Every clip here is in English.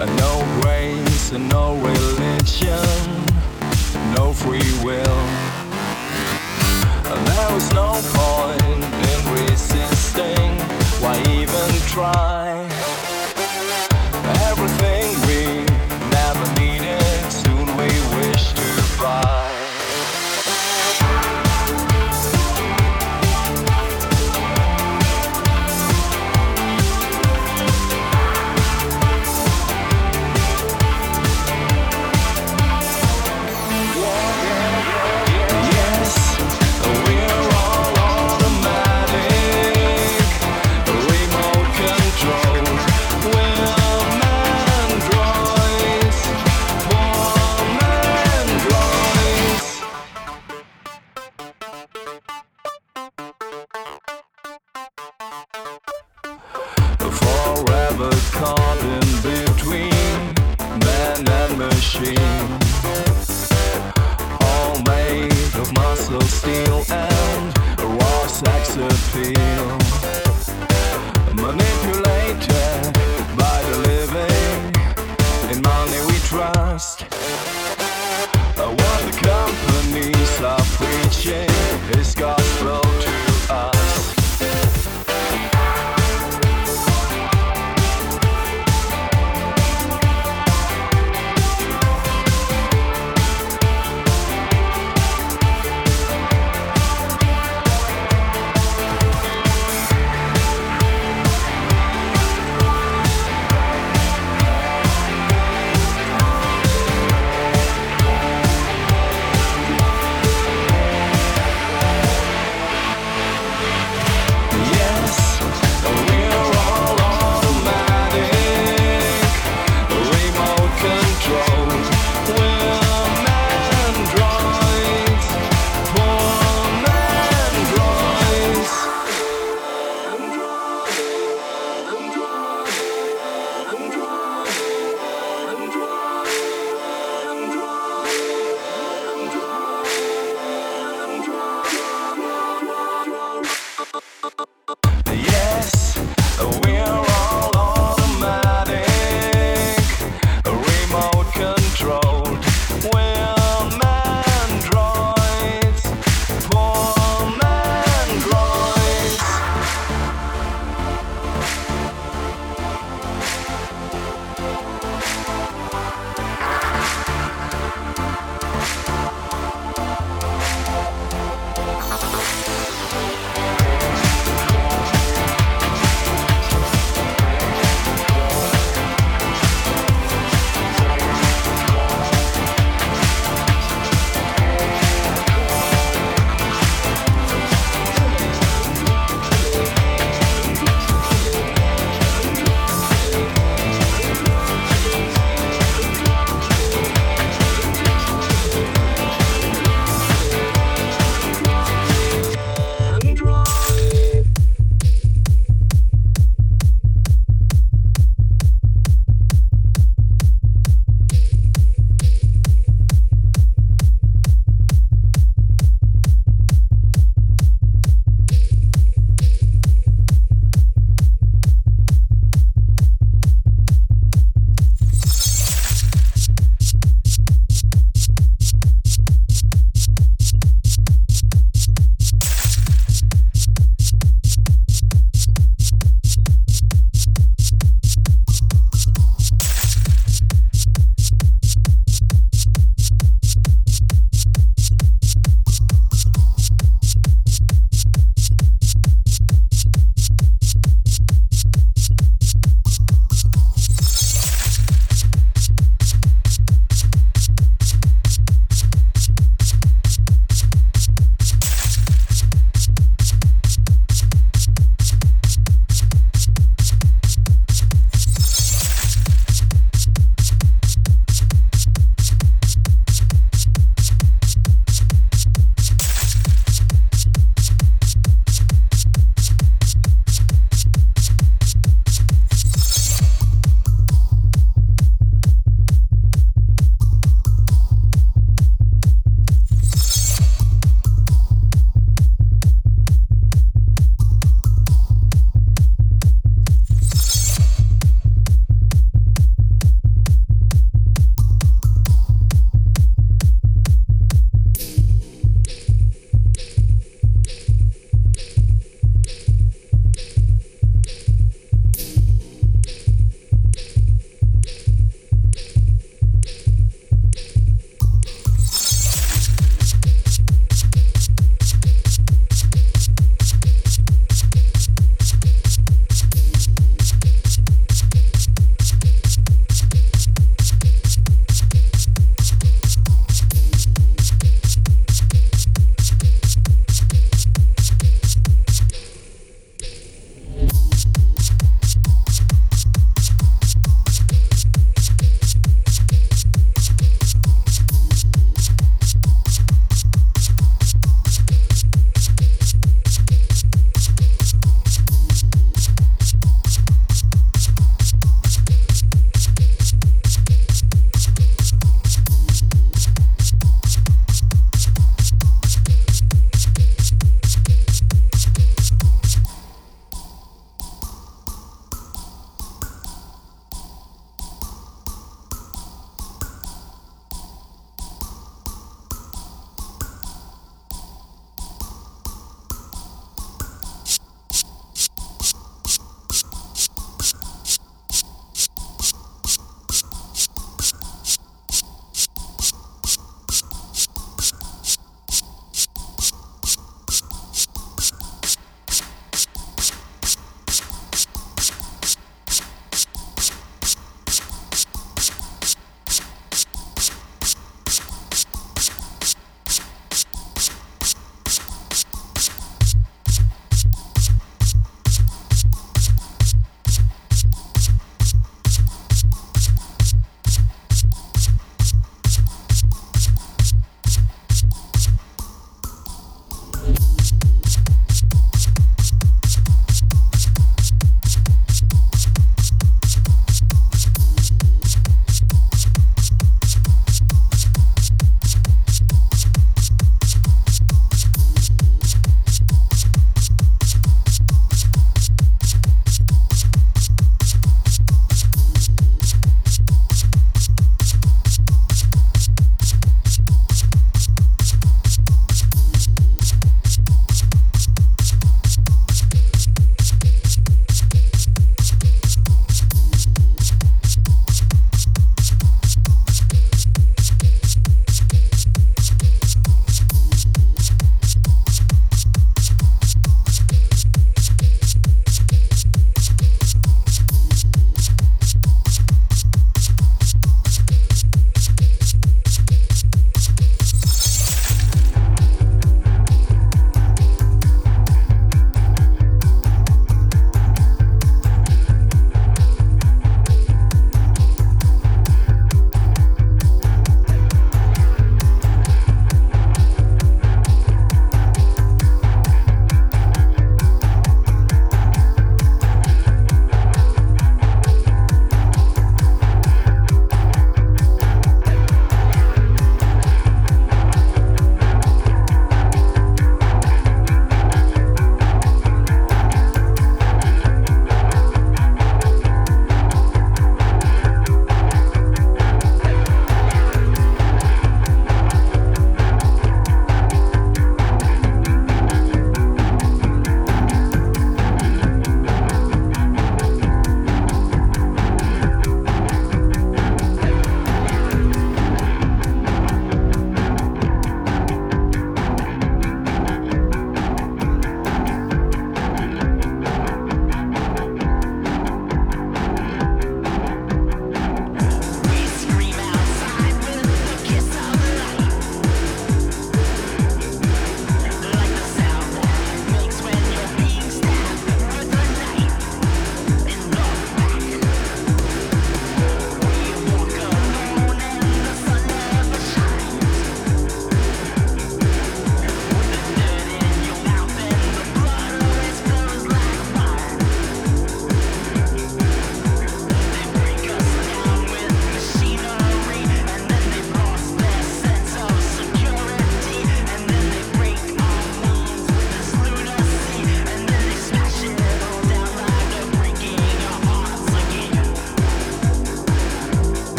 And no brains and no religion, no free will. And there was no point in resisting. Why even try? Everything we never needed, soon we wish to buy.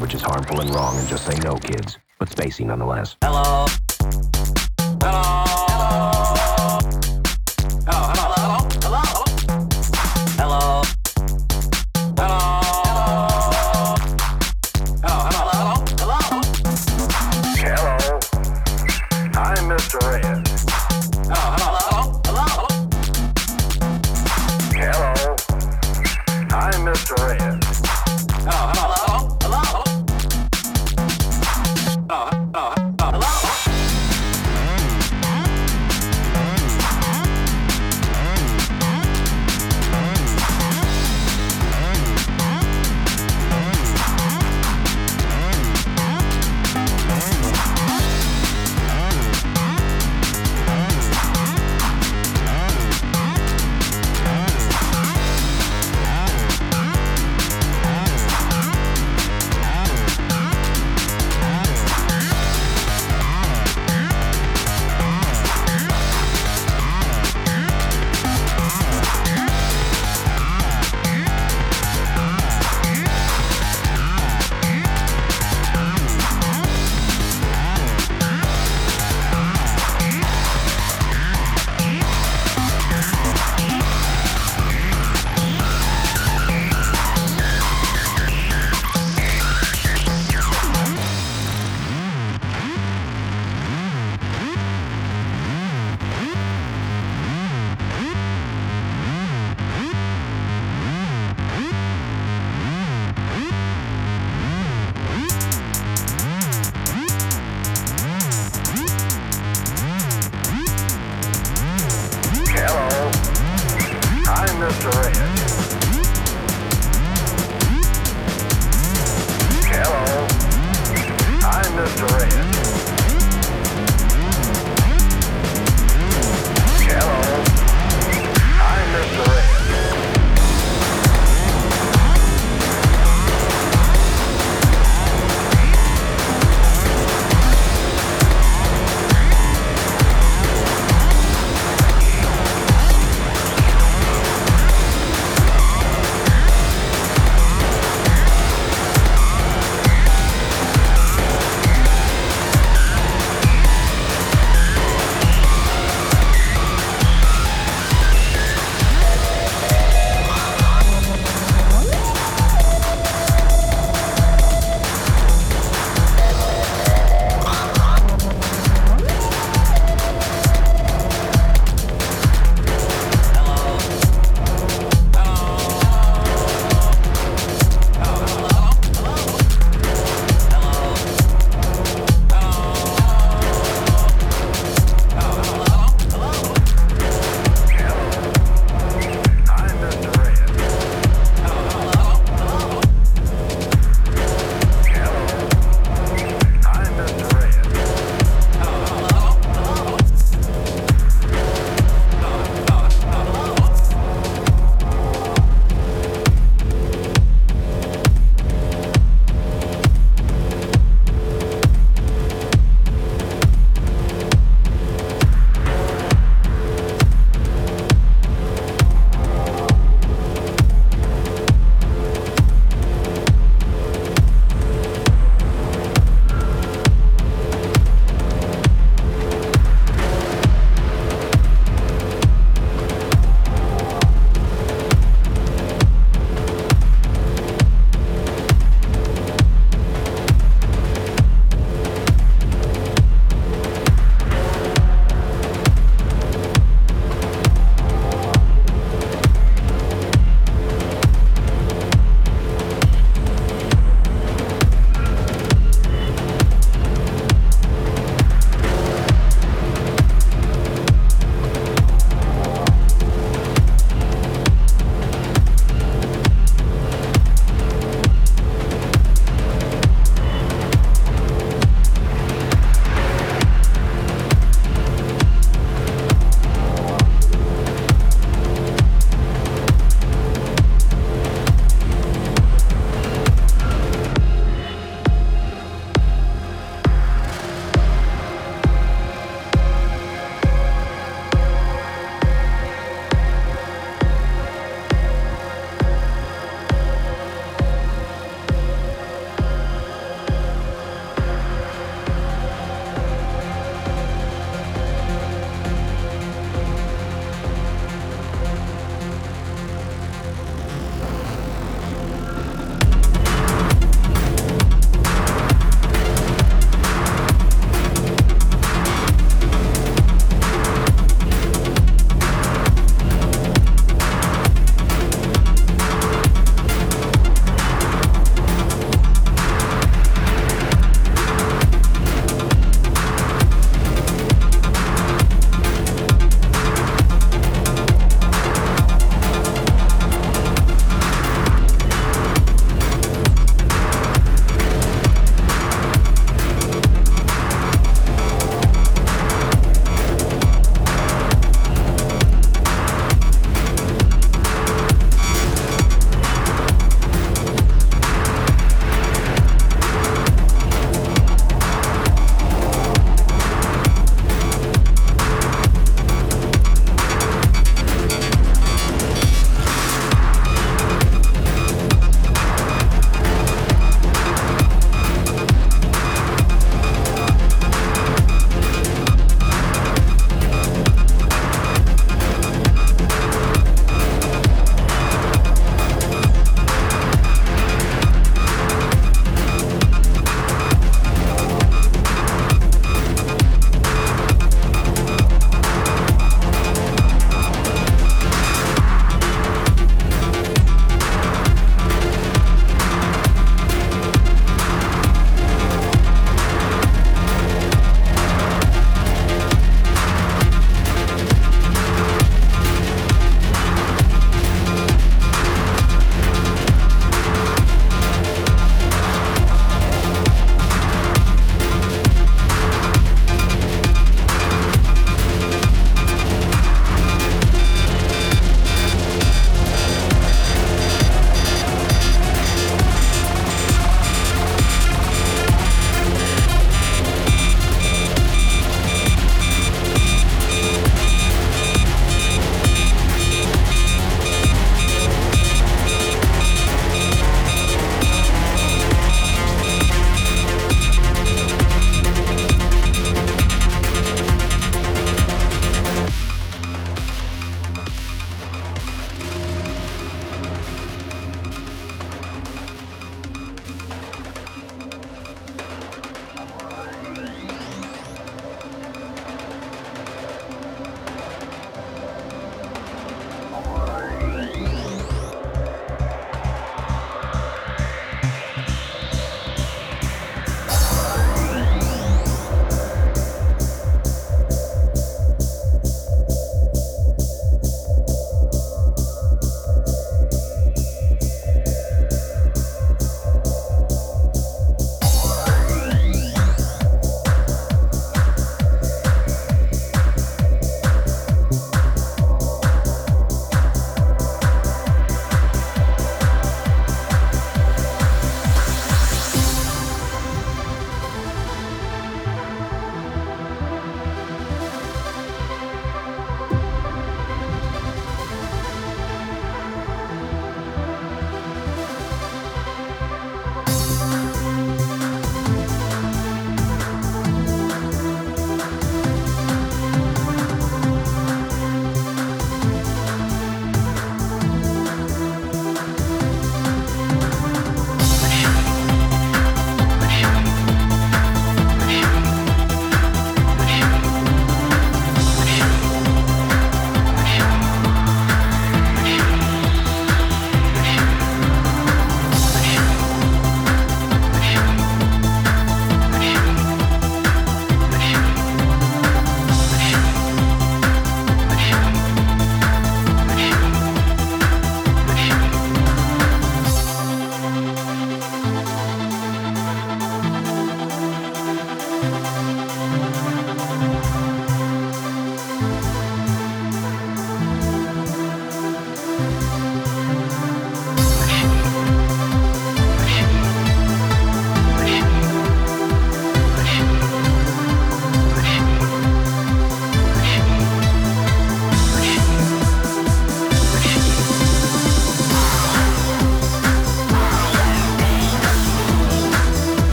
which is harmful and wrong, and just say no, kids. But spacey nonetheless. Hello.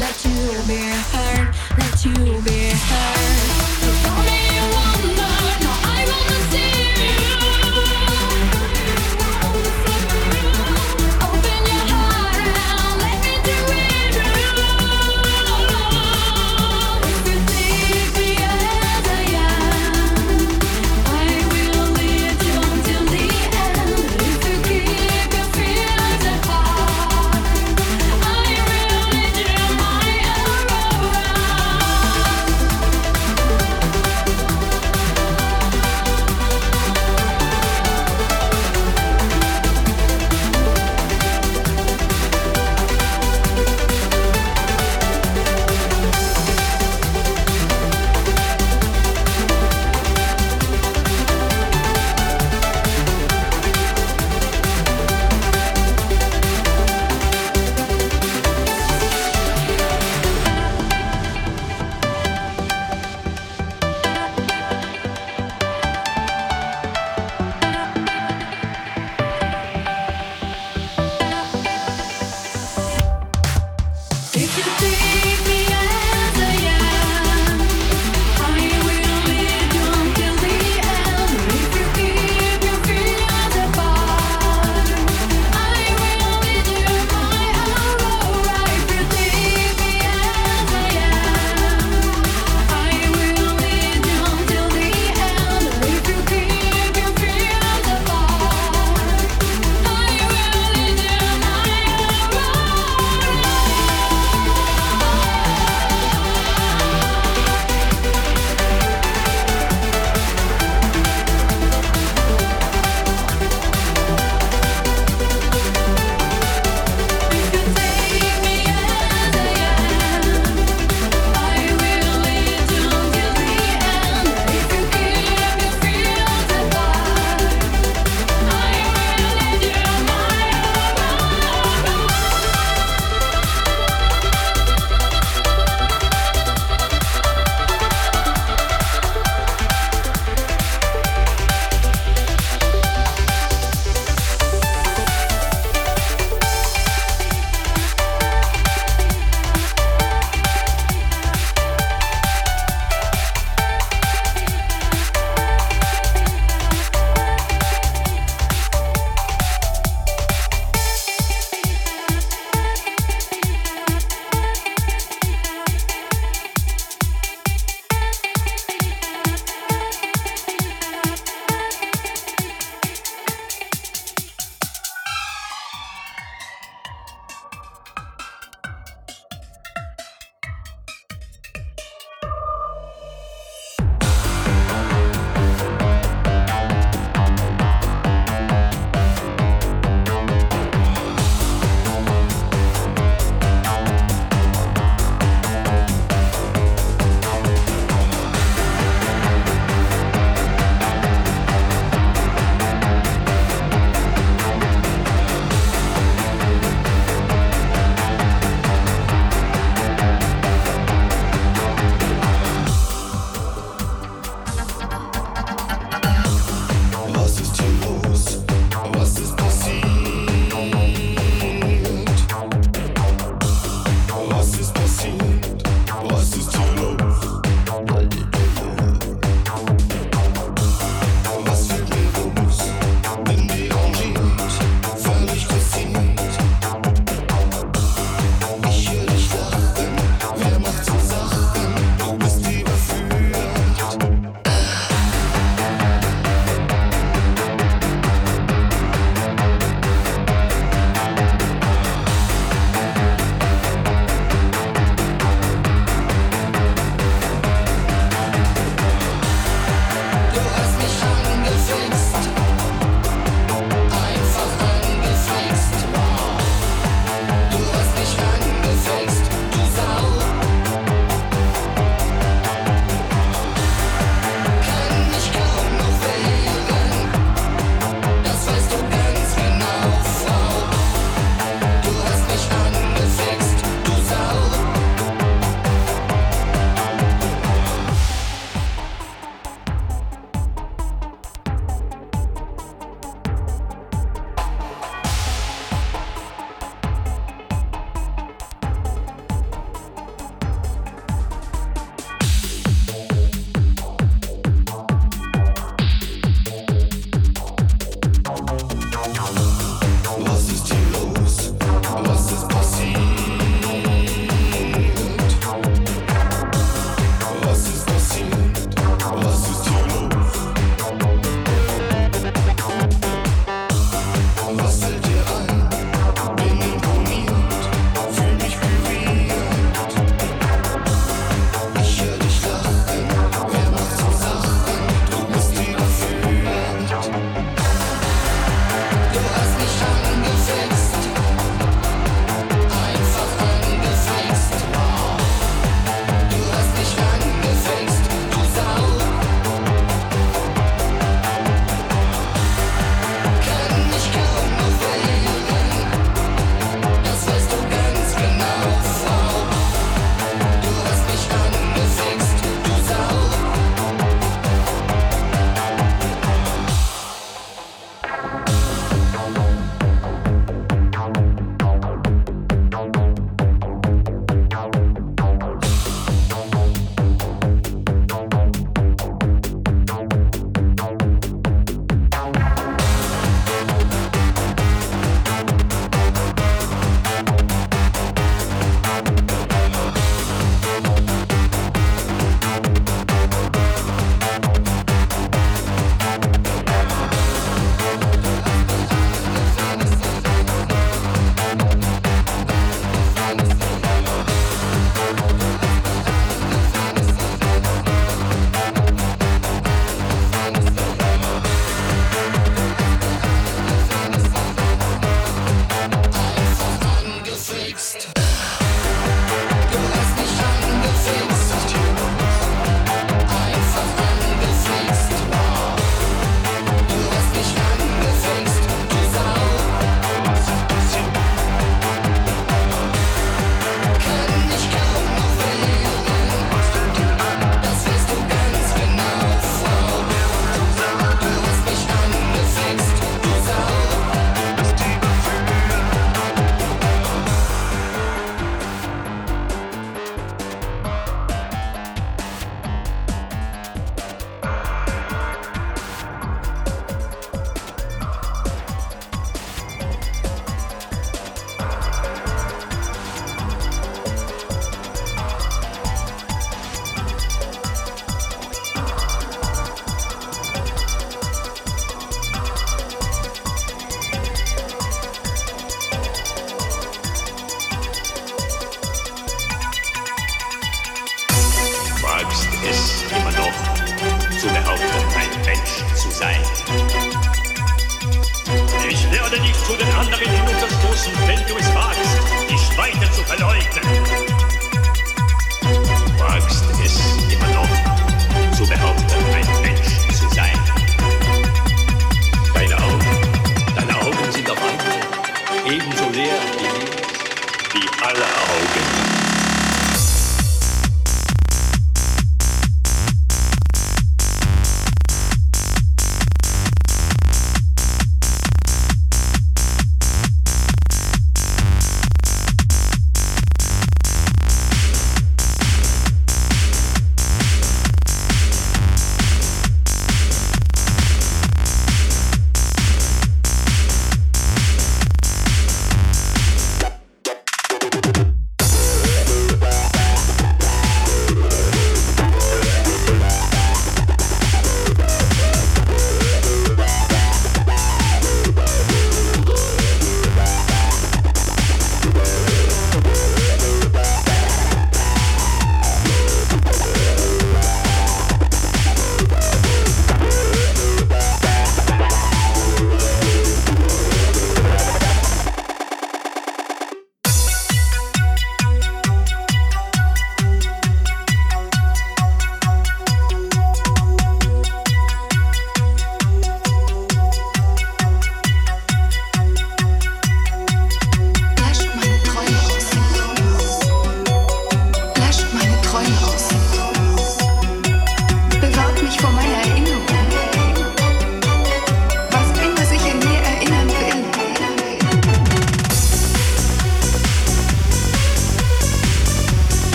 Let you be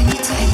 Ein